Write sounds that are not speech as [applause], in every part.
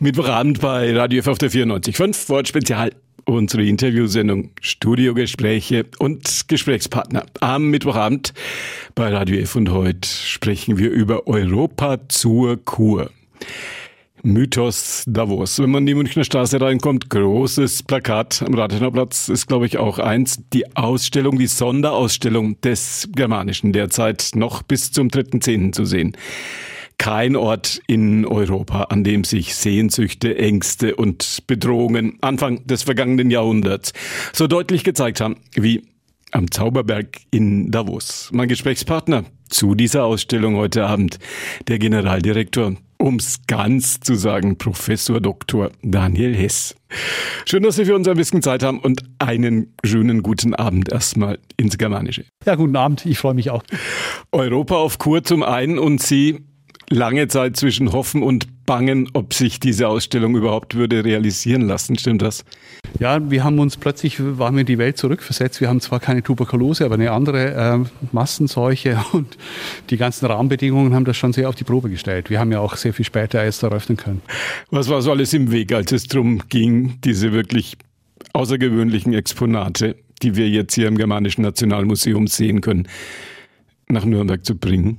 Mittwochabend bei Radio F auf der 94.5, Wortspezial. Unsere Interviewsendung Studiogespräche und Gesprächspartner. Am Mittwochabend bei Radio F und heute sprechen wir über Europa zur Kur. Mythos Davos. Wenn man in die Münchner Straße reinkommt, großes Plakat am Rathenauplatz ist, glaube ich, auch eins. Die Ausstellung, die Sonderausstellung des Germanischen derzeit noch bis zum 3.10. zu sehen. Kein Ort in Europa, an dem sich Sehnsüchte, Ängste und Bedrohungen Anfang des vergangenen Jahrhunderts so deutlich gezeigt haben wie am Zauberberg in Davos. Mein Gesprächspartner zu dieser Ausstellung heute Abend, der Generaldirektor um's ganz zu sagen, Professor Dr. Daniel Hess. Schön, dass Sie für uns ein bisschen Zeit haben und einen schönen guten Abend erstmal ins Germanische. Ja, guten Abend, ich freue mich auch. Europa auf Kur zum einen und Sie lange Zeit zwischen Hoffen und Bangen, ob sich diese Ausstellung überhaupt würde realisieren lassen. Stimmt das? Ja, wir haben uns plötzlich, waren wir in die Welt zurückversetzt. Wir haben zwar keine Tuberkulose, aber eine andere äh, Massenseuche [laughs] und die ganzen Rahmenbedingungen haben das schon sehr auf die Probe gestellt. Wir haben ja auch sehr viel später erst eröffnen können. Was war so alles im Weg, als es darum ging, diese wirklich außergewöhnlichen Exponate, die wir jetzt hier im Germanischen Nationalmuseum sehen können, nach Nürnberg zu bringen?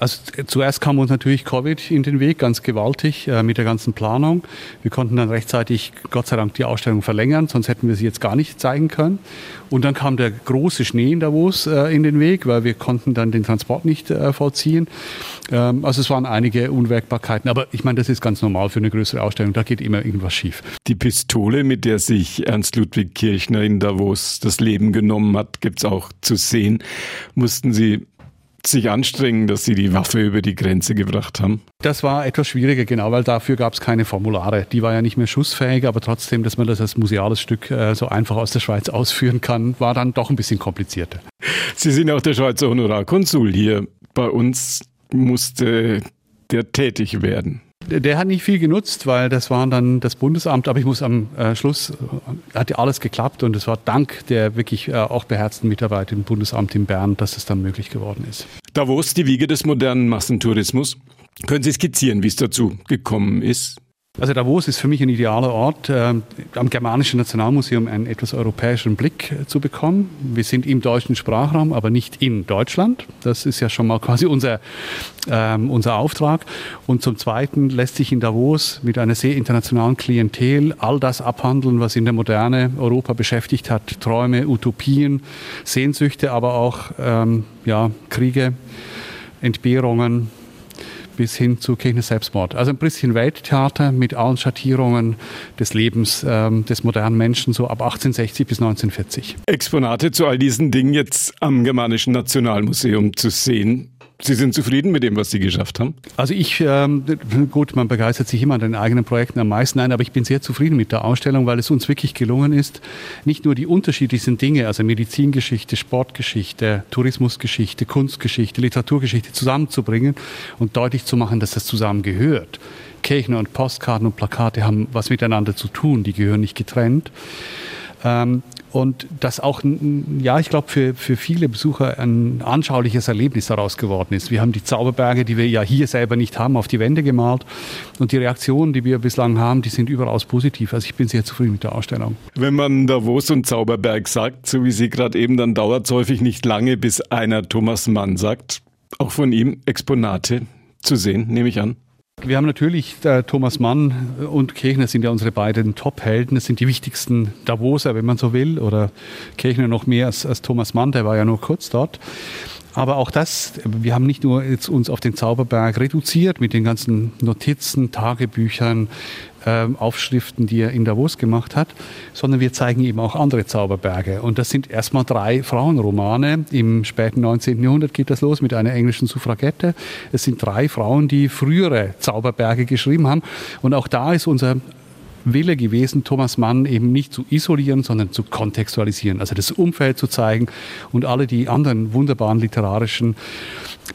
Also zuerst kam uns natürlich Covid in den Weg, ganz gewaltig äh, mit der ganzen Planung. Wir konnten dann rechtzeitig, Gott sei Dank, die Ausstellung verlängern, sonst hätten wir sie jetzt gar nicht zeigen können. Und dann kam der große Schnee in Davos äh, in den Weg, weil wir konnten dann den Transport nicht äh, vollziehen. Ähm, also es waren einige Unwägbarkeiten, aber ich meine, das ist ganz normal für eine größere Ausstellung, da geht immer irgendwas schief. Die Pistole, mit der sich Ernst Ludwig Kirchner in Davos das Leben genommen hat, gibt's auch zu sehen. Mussten Sie sich anstrengen, dass Sie die Waffe über die Grenze gebracht haben? Das war etwas schwieriger, genau, weil dafür gab es keine Formulare. Die war ja nicht mehr schussfähig, aber trotzdem, dass man das als museales Stück äh, so einfach aus der Schweiz ausführen kann, war dann doch ein bisschen komplizierter. Sie sind auch der Schweizer Honorarkonsul hier. Bei uns musste der tätig werden. Der hat nicht viel genutzt, weil das war dann das Bundesamt, aber ich muss am äh, Schluss, äh, hat ja alles geklappt und es war dank der wirklich äh, auch beherzten Mitarbeiter im Bundesamt in Bern, dass es dann möglich geworden ist. Davos, die Wiege des modernen Massentourismus. Können Sie skizzieren, wie es dazu gekommen ist? Also Davos ist für mich ein idealer Ort, äh, am Germanischen Nationalmuseum einen etwas europäischen Blick äh, zu bekommen. Wir sind im deutschen Sprachraum, aber nicht in Deutschland. Das ist ja schon mal [laughs] quasi unser, ähm, unser Auftrag. Und zum Zweiten lässt sich in Davos mit einer sehr internationalen Klientel all das abhandeln, was in der Moderne Europa beschäftigt hat. Träume, Utopien, Sehnsüchte, aber auch ähm, ja, Kriege, Entbehrungen, bis hin zu Kirchner Selbstmord. Also ein bisschen Welttheater mit allen Schattierungen des Lebens ähm, des modernen Menschen, so ab 1860 bis 1940. Exponate zu all diesen Dingen jetzt am Germanischen Nationalmuseum zu sehen. Sie sind zufrieden mit dem, was Sie geschafft haben? Also ich, ähm, gut, man begeistert sich immer an den eigenen Projekten am meisten, nein, aber ich bin sehr zufrieden mit der Ausstellung, weil es uns wirklich gelungen ist, nicht nur die unterschiedlichsten Dinge, also Medizingeschichte, Sportgeschichte, Tourismusgeschichte, Kunstgeschichte, Literaturgeschichte zusammenzubringen und deutlich zu machen, dass das zusammengehört. Kirchen und Postkarten und Plakate haben was miteinander zu tun, die gehören nicht getrennt. Ähm, und das auch, ja, ich glaube, für, für viele Besucher ein anschauliches Erlebnis daraus geworden ist. Wir haben die Zauberberge, die wir ja hier selber nicht haben, auf die Wände gemalt. Und die Reaktionen, die wir bislang haben, die sind überaus positiv. Also ich bin sehr zufrieden mit der Ausstellung. Wenn man Davos und Zauberberg sagt, so wie Sie gerade eben, dann dauert es häufig nicht lange, bis einer Thomas Mann sagt, auch von ihm Exponate zu sehen, nehme ich an. Wir haben natürlich äh, Thomas Mann und Kirchner sind ja unsere beiden Top-Helden. Das sind die wichtigsten Davoser, wenn man so will. Oder Kirchner noch mehr als, als Thomas Mann, der war ja nur kurz dort. Aber auch das, wir haben nicht nur jetzt uns auf den Zauberberg reduziert mit den ganzen Notizen, Tagebüchern, äh, Aufschriften, die er in Davos gemacht hat, sondern wir zeigen eben auch andere Zauberberge. Und das sind erstmal drei Frauenromane. Im späten 19. Jahrhundert geht das los mit einer englischen Suffragette. Es sind drei Frauen, die frühere Zauberberge geschrieben haben. Und auch da ist unser Wille gewesen, Thomas Mann eben nicht zu isolieren, sondern zu kontextualisieren, also das Umfeld zu zeigen und alle die anderen wunderbaren literarischen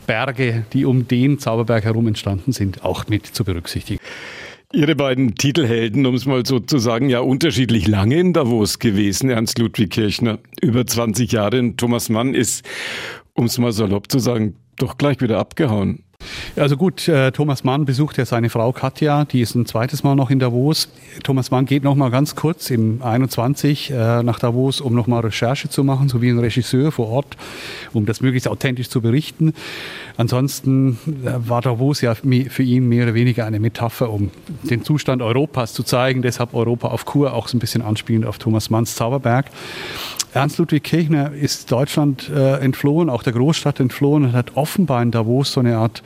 Berge, die um den Zauberberg herum entstanden sind, auch mit zu berücksichtigen. Ihre beiden Titelhelden, um es mal so zu sagen, ja unterschiedlich lange in Davos gewesen. Ernst Ludwig Kirchner, über 20 Jahre. Und Thomas Mann ist, um es mal salopp zu sagen, doch gleich wieder abgehauen. Also gut, äh, Thomas Mann besucht ja seine Frau Katja, die ist ein zweites Mal noch in Davos. Thomas Mann geht noch mal ganz kurz im 21 äh, nach Davos, um noch mal Recherche zu machen, so wie ein Regisseur vor Ort, um das möglichst authentisch zu berichten. Ansonsten äh, war Davos ja für ihn mehr oder weniger eine Metapher, um den Zustand Europas zu zeigen. Deshalb Europa auf Kur, auch so ein bisschen anspielend auf Thomas Manns Zauberberg. Ernst Ludwig Kirchner ist Deutschland entflohen, auch der Großstadt entflohen und hat offenbar in Davos so eine Art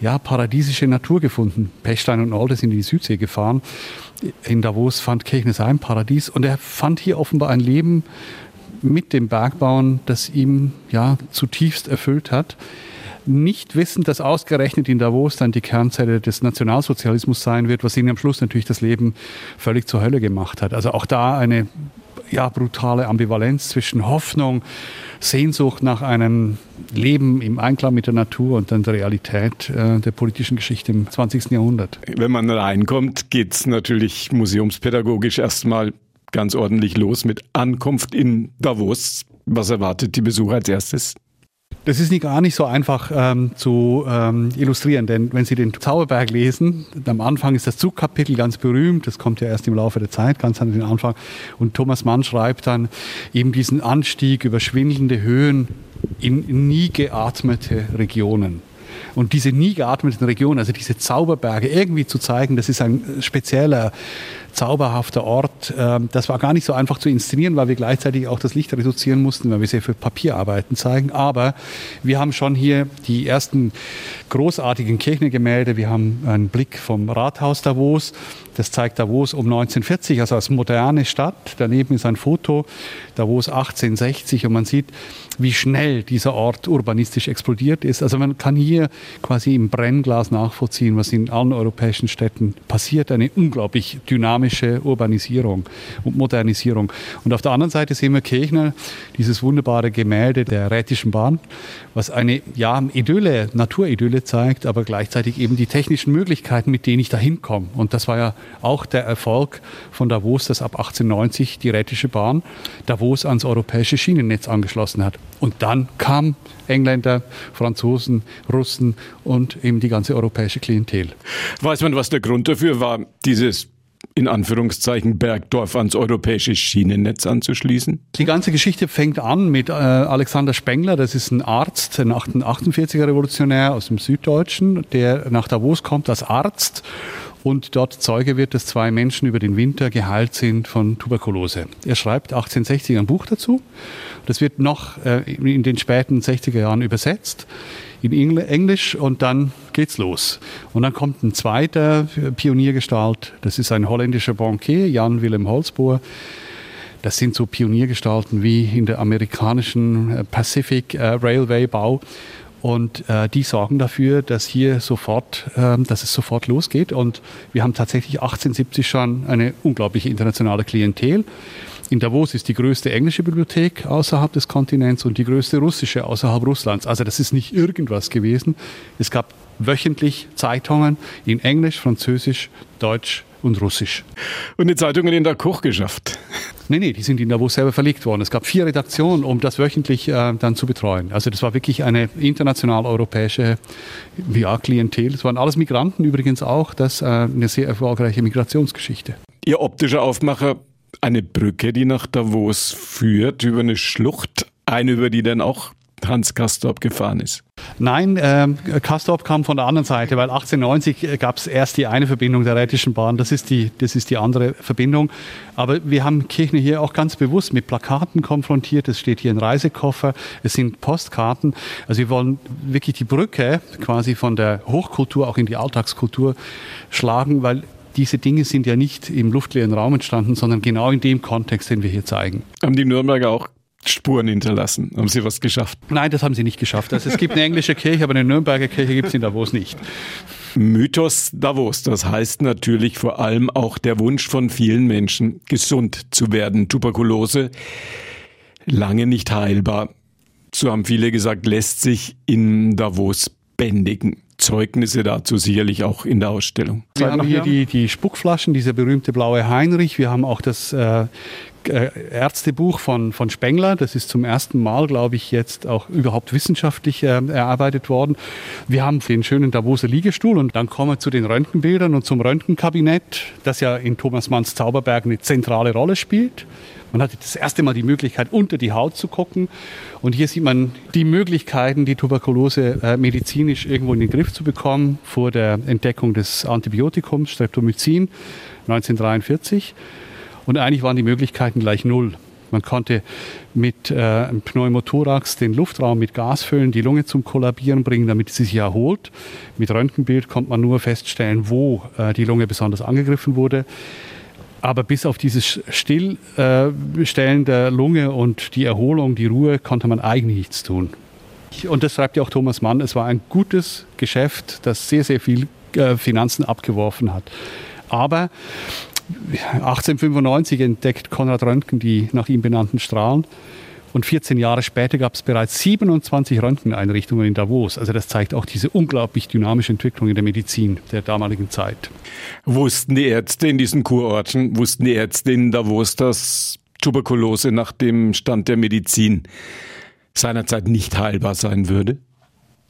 ja, paradiesische Natur gefunden. Pechstein und Nolde sind in die Südsee gefahren. In Davos fand Kirchner sein Paradies und er fand hier offenbar ein Leben mit dem Bergbauen, das ihm ja zutiefst erfüllt hat nicht wissend, dass ausgerechnet in Davos dann die Kernzelle des Nationalsozialismus sein wird, was ihnen am Schluss natürlich das Leben völlig zur Hölle gemacht hat. Also auch da eine ja, brutale Ambivalenz zwischen Hoffnung, Sehnsucht nach einem Leben im Einklang mit der Natur und dann der Realität äh, der politischen Geschichte im 20. Jahrhundert. Wenn man reinkommt, geht es natürlich museumspädagogisch erstmal ganz ordentlich los mit Ankunft in Davos. Was erwartet die Besucher als erstes? Das ist nicht gar nicht so einfach ähm, zu ähm, illustrieren, denn wenn Sie den Zauberberg lesen, am Anfang ist das Zugkapitel ganz berühmt, das kommt ja erst im Laufe der Zeit, ganz an den Anfang. Und Thomas Mann schreibt dann eben diesen Anstieg über schwindelnde Höhen in nie geatmete Regionen. Und diese nie geatmeten Regionen, also diese Zauberberge, irgendwie zu zeigen, das ist ein spezieller zauberhafter Ort. Ähm, das war gar nicht so einfach zu inszenieren, weil wir gleichzeitig auch das Licht reduzieren mussten, weil wir sehr viel Papierarbeiten zeigen. Aber wir haben schon hier die ersten großartigen Kirchengemälde. Wir haben einen Blick vom Rathaus Davos. Das zeigt Davos um 1940, also als moderne Stadt. Daneben ist ein Foto, Davos 1860 und man sieht, wie schnell dieser Ort urbanistisch explodiert ist. Also man kann hier quasi im Brennglas nachvollziehen, was in allen europäischen Städten passiert. Eine unglaublich dynamische Urbanisierung und Modernisierung. Und auf der anderen Seite sehen wir Kirchner, dieses wunderbare Gemälde der Rätischen Bahn, was eine ja, Idylle, Naturidylle zeigt, aber gleichzeitig eben die technischen Möglichkeiten, mit denen ich da hinkomme. Und das war ja auch der Erfolg von Davos, dass ab 1890 die Rätische Bahn Davos ans europäische Schienennetz angeschlossen hat. Und dann kamen Engländer, Franzosen, Russen und eben die ganze europäische Klientel. Weiß man, was der Grund dafür war, dieses in Anführungszeichen Bergdorf ans europäische Schienennetz anzuschließen? Die ganze Geschichte fängt an mit äh, Alexander Spengler, das ist ein Arzt, ein 48er Revolutionär aus dem Süddeutschen, der nach Davos kommt als Arzt und dort Zeuge wird, dass zwei Menschen über den Winter geheilt sind von Tuberkulose. Er schreibt 1860 ein Buch dazu. Das wird noch äh, in den späten 60er Jahren übersetzt in Englisch und dann geht's los. Und dann kommt ein zweiter Pioniergestalt, das ist ein holländischer Bankier, Jan Willem Holzboer. Das sind so Pioniergestalten wie in der amerikanischen äh, Pacific äh, Railway Bau. Und äh, die sorgen dafür, dass hier sofort, äh, dass es sofort losgeht. Und wir haben tatsächlich 1870 schon eine unglaubliche internationale Klientel. In Davos ist die größte englische Bibliothek außerhalb des Kontinents und die größte russische außerhalb Russlands. Also das ist nicht irgendwas gewesen. Es gab wöchentlich Zeitungen in Englisch, Französisch, Deutsch und Russisch. Und die Zeitungen in der Koch geschafft? Nee, nee, die sind in Davos selber verlegt worden. Es gab vier Redaktionen, um das wöchentlich äh, dann zu betreuen. Also das war wirklich eine international-europäische ja, Klientel. Es waren alles Migranten übrigens auch. Das äh, eine sehr erfolgreiche Migrationsgeschichte. Ihr optischer Aufmacher, eine Brücke, die nach Davos führt, über eine Schlucht, eine, über die dann auch Hans Kastorp gefahren ist. Nein, äh, Kastorp kam von der anderen Seite, weil 1890 gab es erst die eine Verbindung der Rätischen Bahn, das ist, die, das ist die andere Verbindung. Aber wir haben Kirchner hier auch ganz bewusst mit Plakaten konfrontiert, es steht hier ein Reisekoffer, es sind Postkarten. Also wir wollen wirklich die Brücke quasi von der Hochkultur auch in die Alltagskultur schlagen, weil diese Dinge sind ja nicht im luftleeren Raum entstanden, sondern genau in dem Kontext, den wir hier zeigen. Haben die Nürnberger auch Spuren hinterlassen? Haben Sie was geschafft? Nein, das haben sie nicht geschafft. Also es gibt eine englische Kirche, aber eine Nürnberger Kirche gibt es in Davos nicht. Mythos Davos, das heißt natürlich vor allem auch der Wunsch von vielen Menschen, gesund zu werden. Tuberkulose, lange nicht heilbar. So haben viele gesagt, lässt sich in Davos bändigen. Zeugnisse dazu sicherlich auch in der Ausstellung. Wir haben hier die, die Spuckflaschen, dieser berühmte blaue Heinrich. Wir haben auch das äh, äh, Ärztebuch von, von Spengler. Das ist zum ersten Mal, glaube ich, jetzt auch überhaupt wissenschaftlich äh, erarbeitet worden. Wir haben den schönen Davoser Liegestuhl und dann kommen wir zu den Röntgenbildern und zum Röntgenkabinett, das ja in Thomas Manns Zauberberg eine zentrale Rolle spielt. Man hatte das erste Mal die Möglichkeit, unter die Haut zu gucken. Und hier sieht man die Möglichkeiten, die Tuberkulose äh, medizinisch irgendwo in den Griff zu bekommen, vor der Entdeckung des Antibiotikums Streptomycin 1943. Und eigentlich waren die Möglichkeiten gleich null. Man konnte mit äh, Pneumothorax den Luftraum mit Gas füllen, die Lunge zum Kollabieren bringen, damit sie sich erholt. Mit Röntgenbild konnte man nur feststellen, wo äh, die Lunge besonders angegriffen wurde. Aber bis auf dieses Stillstellen der Lunge und die Erholung, die Ruhe, konnte man eigentlich nichts tun. Und das schreibt ja auch Thomas Mann, es war ein gutes Geschäft, das sehr, sehr viel äh, Finanzen abgeworfen hat. Aber 1895 entdeckt Konrad Röntgen die nach ihm benannten Strahlen. Und 14 Jahre später gab es bereits 27 Röntgeneinrichtungen in Davos. Also das zeigt auch diese unglaublich dynamische Entwicklung in der Medizin der damaligen Zeit. Wussten die Ärzte in diesen Kurorten, wussten die Ärzte in Davos, dass Tuberkulose nach dem Stand der Medizin seinerzeit nicht heilbar sein würde?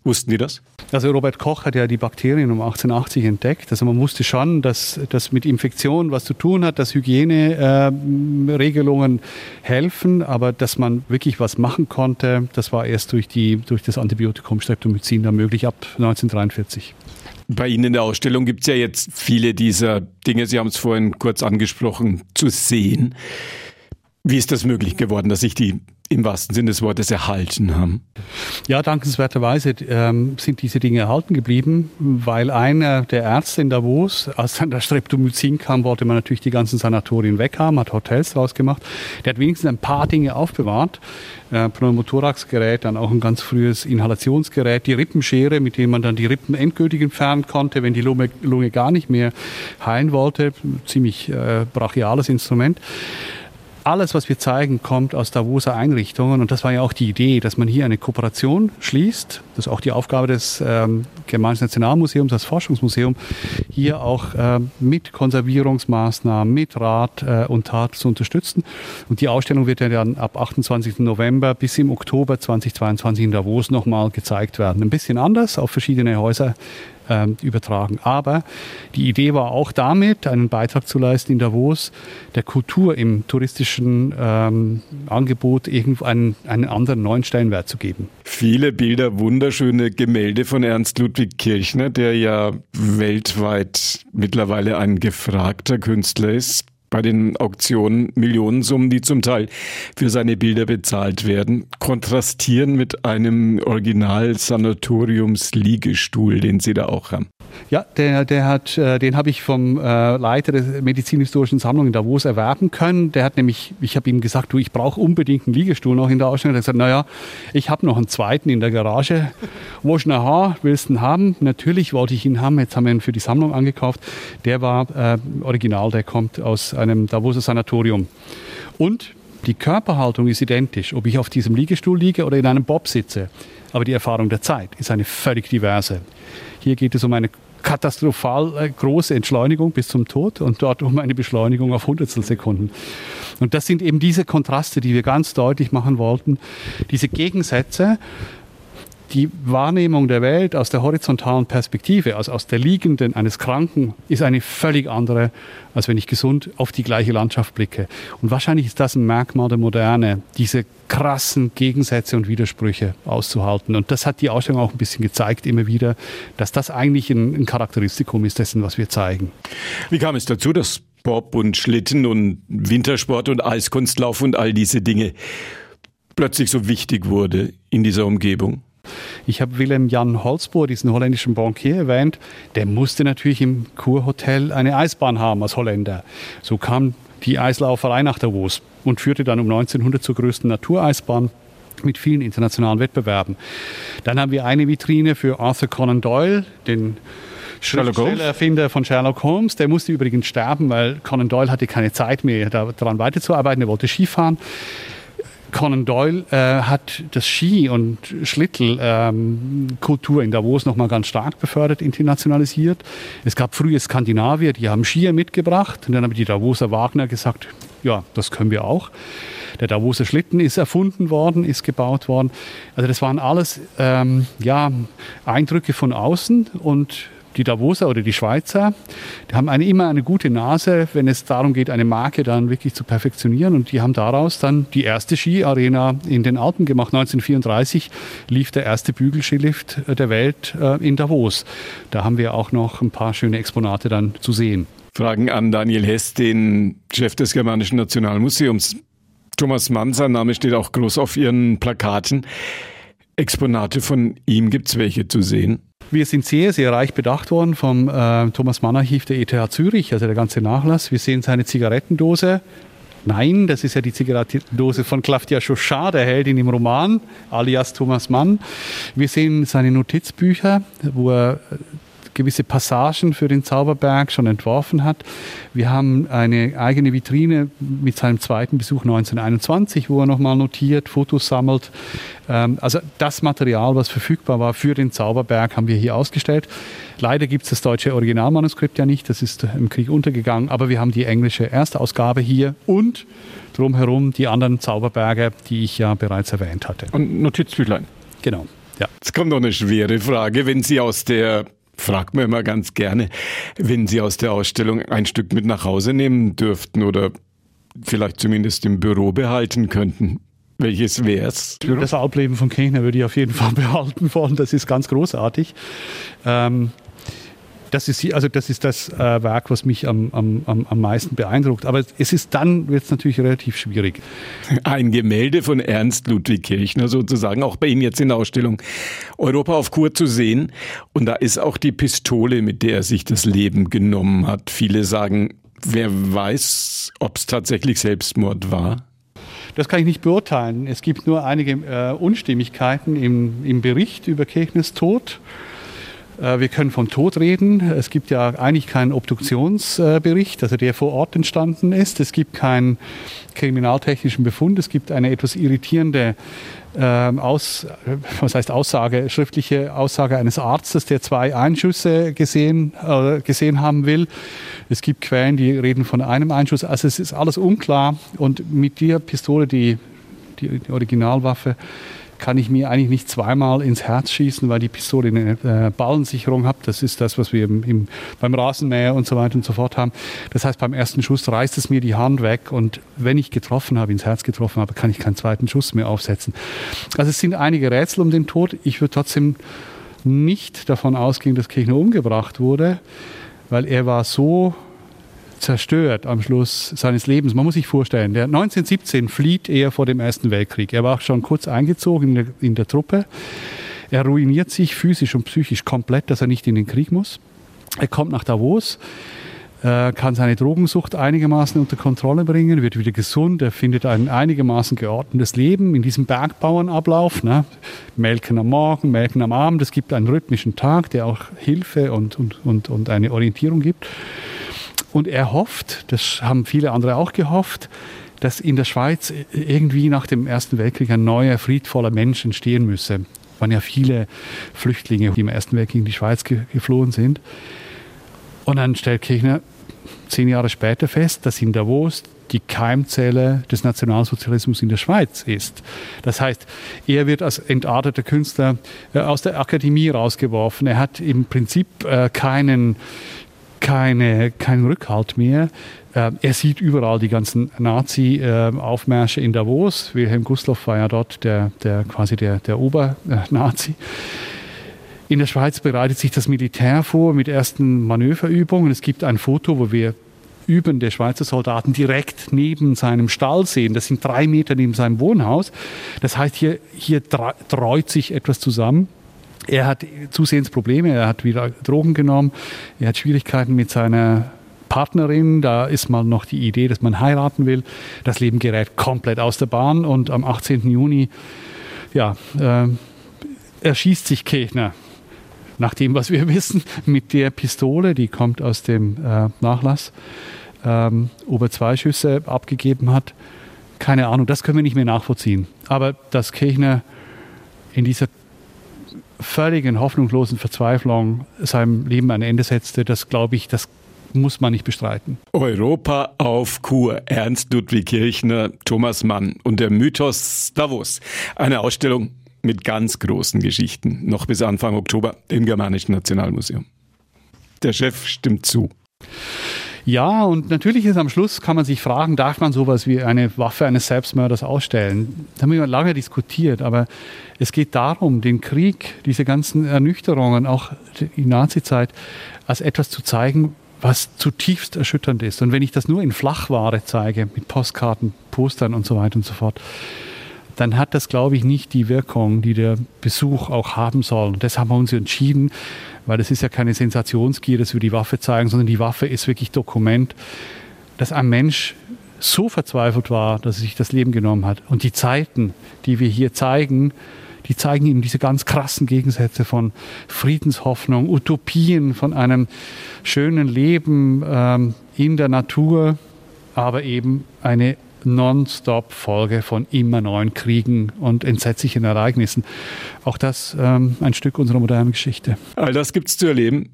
Wussten die das? Also Robert Koch hat ja die Bakterien um 1880 entdeckt. Also man wusste schon, dass das mit Infektionen was zu tun hat, dass Hygieneregelungen äh, helfen, aber dass man wirklich was machen konnte, das war erst durch, die, durch das Antibiotikum Streptomycin dann möglich ab 1943. Bei Ihnen in der Ausstellung gibt es ja jetzt viele dieser Dinge, Sie haben es vorhin kurz angesprochen, zu sehen. Wie ist das möglich geworden, dass sich die im wahrsten Sinne des Wortes erhalten haben. Ja, dankenswerterweise ähm, sind diese Dinge erhalten geblieben, weil einer der Ärzte in Davos, als dann der Streptomycin kam, wollte man natürlich die ganzen Sanatorien weghaben, hat Hotels draus gemacht. Der hat wenigstens ein paar Dinge aufbewahrt. Äh, Pneumothorax-Gerät, dann auch ein ganz frühes Inhalationsgerät, die Rippenschere, mit dem man dann die Rippen endgültig entfernen konnte, wenn die Lunge, Lunge gar nicht mehr heilen wollte. Ziemlich äh, brachiales Instrument alles, was wir zeigen, kommt aus Davoser Einrichtungen. Und das war ja auch die Idee, dass man hier eine Kooperation schließt. Das ist auch die Aufgabe des ähm, Germanischen Nationalmuseums, das Forschungsmuseum, hier auch äh, mit Konservierungsmaßnahmen, mit Rat äh, und Tat zu unterstützen. Und die Ausstellung wird ja dann ab 28. November bis im Oktober 2022 in Davos nochmal gezeigt werden. Ein bisschen anders, auf verschiedene Häuser ähm, übertragen. Aber die Idee war auch damit, einen Beitrag zu leisten in Davos, der Kultur im touristischen ähm, Angebot irgendeinen einen anderen neuen Stellenwert zu geben. Viele Bilder, wunderschöne Gemälde von Ernst Ludwig Kirchner, der ja weltweit mittlerweile ein gefragter Künstler ist bei den Auktionen Millionensummen, die zum Teil für seine Bilder bezahlt werden, kontrastieren mit einem Original-Sanatoriums-Liegestuhl, den Sie da auch haben. Ja, der, der hat, äh, den habe ich vom äh, Leiter der medizinhistorischen Sammlung in Davos erwerben können. Der hat nämlich, ich habe ihm gesagt, du, ich brauche unbedingt einen Liegestuhl noch in der Ausstellung. Er hat gesagt, naja, ich habe noch einen zweiten in der Garage. [laughs] Wo ich aha, willst du ihn haben? Natürlich wollte ich ihn haben. Jetzt haben wir ihn für die Sammlung angekauft. Der war äh, original, der kommt aus einem Davoser Sanatorium. Und die Körperhaltung ist identisch, ob ich auf diesem Liegestuhl liege oder in einem Bob sitze. Aber die Erfahrung der Zeit ist eine völlig diverse. Hier geht es um eine katastrophal äh, große Entschleunigung bis zum Tod und dort um eine Beschleunigung auf Hundertstelsekunden. Und das sind eben diese Kontraste, die wir ganz deutlich machen wollten, diese Gegensätze, die Wahrnehmung der Welt aus der horizontalen Perspektive, also aus der liegenden eines Kranken, ist eine völlig andere, als wenn ich gesund auf die gleiche Landschaft blicke. Und wahrscheinlich ist das ein Merkmal der Moderne, diese krassen Gegensätze und Widersprüche auszuhalten. Und das hat die Ausstellung auch ein bisschen gezeigt, immer wieder, dass das eigentlich ein, ein Charakteristikum ist dessen, was wir zeigen. Wie kam es dazu, dass Bob und Schlitten und Wintersport und Eiskunstlauf und all diese Dinge plötzlich so wichtig wurde in dieser Umgebung? Ich habe Willem Jan Holzbohr, diesen holländischen Bankier, erwähnt. Der musste natürlich im Kurhotel eine Eisbahn haben als Holländer. So kam die Eislauferei nach Davos und führte dann um 1900 zur größten Natureisbahn mit vielen internationalen Wettbewerben. Dann haben wir eine Vitrine für Arthur Conan Doyle, den Schriftstellerfinder von Sherlock Holmes. Der musste übrigens sterben, weil Conan Doyle hatte keine Zeit mehr daran weiterzuarbeiten. Er wollte Skifahren. Conan Doyle äh, hat das Ski- und Schlittelkultur ähm, in Davos nochmal ganz stark befördert, internationalisiert. Es gab frühe Skandinavier, die haben Skier mitgebracht und dann haben die Davoser Wagner gesagt, Ja, das können wir auch. Der Davoser Schlitten ist erfunden worden, ist gebaut worden. Also das waren alles ähm, ja, Eindrücke von außen und die Davoser oder die Schweizer, die haben eine, immer eine gute Nase, wenn es darum geht, eine Marke dann wirklich zu perfektionieren. Und die haben daraus dann die erste Skiarena in den Alpen gemacht. 1934 lief der erste Bügelskilift der Welt äh, in Davos. Da haben wir auch noch ein paar schöne Exponate dann zu sehen. Fragen an Daniel Hess, den Chef des Germanischen Nationalmuseums. Thomas Mann, sein Name steht auch groß auf Ihren Plakaten. Exponate von ihm, gibt es welche zu sehen? Wir sind sehr, sehr reich bedacht worden vom äh, Thomas Mann Archiv der ETH Zürich, also der ganze Nachlass. Wir sehen seine Zigarettendose. Nein, das ist ja die Zigarettendose von Claudia Chauchat, der Heldin im Roman, alias Thomas Mann. Wir sehen seine Notizbücher, wo er gewisse Passagen für den Zauberberg schon entworfen hat. Wir haben eine eigene Vitrine mit seinem zweiten Besuch 1921, wo er nochmal notiert, Fotos sammelt. Ähm, also das Material, was verfügbar war für den Zauberberg, haben wir hier ausgestellt. Leider gibt es das deutsche Originalmanuskript ja nicht, das ist im Krieg untergegangen, aber wir haben die englische Erstausgabe hier und drumherum die anderen Zauberberge, die ich ja bereits erwähnt hatte. Und Notizbüchlein. Genau. Ja. Jetzt kommt noch eine schwere Frage. Wenn Sie aus der fragt man immer ganz gerne, wenn Sie aus der Ausstellung ein Stück mit nach Hause nehmen dürften oder vielleicht zumindest im Büro behalten könnten. Welches wäre es? Das Alpleben von Kirchner würde ich auf jeden Fall [laughs] behalten wollen. Das ist ganz großartig. Ähm, das ist, also das, ist das äh, Werk, was mich am, am, am meisten beeindruckt. Aber es ist dann wird es natürlich relativ schwierig. Ein Gemälde von Ernst Ludwig Kirchner sozusagen, auch bei Ihnen jetzt in der Ausstellung Europa auf Kur zu sehen. Und da ist auch die Pistole, mit der er sich das Leben genommen hat. Viele sagen, wer weiß, ob es tatsächlich Selbstmord war. Das kann ich nicht beurteilen. Es gibt nur einige äh, Unstimmigkeiten im, im Bericht über Kirchners Tod. Äh, wir können vom Tod reden. Es gibt ja eigentlich keinen Obduktionsbericht, also der vor Ort entstanden ist. Es gibt keinen kriminaltechnischen Befund. Es gibt eine etwas irritierende ähm, Aus, was heißt Aussage, schriftliche Aussage eines Arztes, der zwei Einschüsse gesehen, äh, gesehen haben will. Es gibt Quellen, die reden von einem Einschuss. Also es ist alles unklar. Und mit der Pistole, die, die, die Originalwaffe, kann ich mir eigentlich nicht zweimal ins Herz schießen, weil die Pistole eine äh, Ballensicherung hat. Das ist das, was wir im, im, beim Rasenmäher und so weiter und so fort haben. Das heißt, beim ersten Schuss reißt es mir die Hand weg und wenn ich getroffen habe, ins Herz getroffen habe, kann ich keinen zweiten Schuss mehr aufsetzen. Also es sind einige Rätsel um den Tod. Ich würde trotzdem nicht davon ausgehen, dass Kirchner umgebracht wurde, weil er war so zerstört am Schluss seines Lebens. Man muss sich vorstellen, der 1917 flieht er vor dem Ersten Weltkrieg. Er war schon kurz eingezogen in der, in der Truppe. Er ruiniert sich physisch und psychisch komplett, dass er nicht in den Krieg muss. Er kommt nach Davos, äh, kann seine Drogensucht einigermaßen unter Kontrolle bringen, wird wieder gesund, er findet ein einigermaßen geordnetes Leben in diesem Bergbauernablauf. Ne? Melken am Morgen, Melken am Abend. Es gibt einen rhythmischen Tag, der auch Hilfe und, und, und, und eine Orientierung gibt. Und er hofft, das haben viele andere auch gehofft, dass in der Schweiz irgendwie nach dem Ersten Weltkrieg ein neuer, friedvoller Mensch entstehen müsse. Es waren ja viele Flüchtlinge, die im Ersten Weltkrieg in die Schweiz ge geflohen sind. Und dann stellt Kirchner zehn Jahre später fest, dass in Davos die Keimzelle des Nationalsozialismus in der Schweiz ist. Das heißt, er wird als entarteter Künstler äh, aus der Akademie rausgeworfen. Er hat im Prinzip äh, keinen keine, keinen Rückhalt mehr. Äh, er sieht überall die ganzen Nazi-Aufmärsche in Davos. Wilhelm Gustloff war ja dort der, der quasi der, der Obernazi. In der Schweiz bereitet sich das Militär vor mit ersten Manöverübungen. Es gibt ein Foto, wo wir übende Schweizer Soldaten direkt neben seinem Stall sehen. Das sind drei Meter neben seinem Wohnhaus. Das heißt, hier, hier treut sich etwas zusammen. Er hat zusehends Probleme, er hat wieder Drogen genommen, er hat Schwierigkeiten mit seiner Partnerin, da ist mal noch die Idee, dass man heiraten will. Das Leben gerät komplett aus der Bahn und am 18. Juni, ja, äh, erschießt sich Kirchner, nach dem, was wir [laughs] wissen, mit der Pistole, die kommt aus dem äh, Nachlass, ähm, ob er zwei Schüsse abgegeben hat. Keine Ahnung, das können wir nicht mehr nachvollziehen. Aber dass Kirchner in dieser völligen hoffnungslosen Verzweiflung seinem Leben ein Ende setzte, das glaube ich, das muss man nicht bestreiten. Europa auf Kur. Ernst Ludwig Kirchner, Thomas Mann und der Mythos Davos. Eine Ausstellung mit ganz großen Geschichten. Noch bis Anfang Oktober im Germanischen Nationalmuseum. Der Chef stimmt zu. Ja, und natürlich ist am Schluss, kann man sich fragen, darf man sowas wie eine Waffe eines Selbstmörders ausstellen? Da haben wir lange diskutiert, aber es geht darum, den Krieg, diese ganzen Ernüchterungen, auch die Nazizeit, als etwas zu zeigen, was zutiefst erschütternd ist. Und wenn ich das nur in Flachware zeige, mit Postkarten, Postern und so weiter und so fort, dann hat das, glaube ich, nicht die Wirkung, die der Besuch auch haben soll. Und das haben wir uns entschieden, weil es ist ja keine Sensationsgier, dass wir die Waffe zeigen, sondern die Waffe ist wirklich Dokument, dass ein Mensch so verzweifelt war, dass er sich das Leben genommen hat. Und die Zeiten, die wir hier zeigen, die zeigen ihm diese ganz krassen Gegensätze von Friedenshoffnung, Utopien, von einem schönen Leben ähm, in der Natur, aber eben eine Non-Stop-Folge von immer neuen Kriegen und entsetzlichen Ereignissen. Auch das ähm, ein Stück unserer modernen Geschichte. All das gibt es zu erleben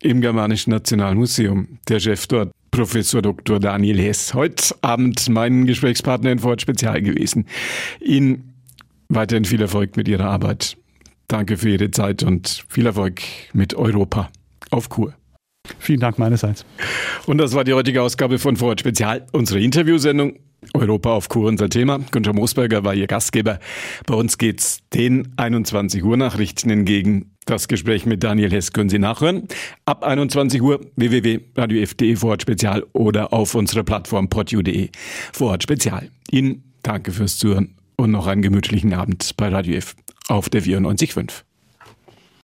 im Germanischen Nationalmuseum. Der Chef dort, Professor Dr. Daniel Hess, heute Abend mein Gesprächspartner in Ford Spezial gewesen. Ihnen weiterhin viel Erfolg mit Ihrer Arbeit. Danke für Ihre Zeit und viel Erfolg mit Europa auf Kur. Vielen Dank meinerseits. Und das war die heutige Ausgabe von Vorort Spezial, unsere Interviewsendung. Europa auf Kur unser Thema. Günther Moosberger war Ihr Gastgeber. Bei uns geht's den 21 Uhr Nachrichten entgegen. Das Gespräch mit Daniel Hess können Sie nachhören. Ab 21 Uhr www.radiof.de Vorort Spezial oder auf unserer Plattform podu.de Vorort Spezial. Ihnen danke fürs Zuhören und noch einen gemütlichen Abend bei Radio F auf der 94.5.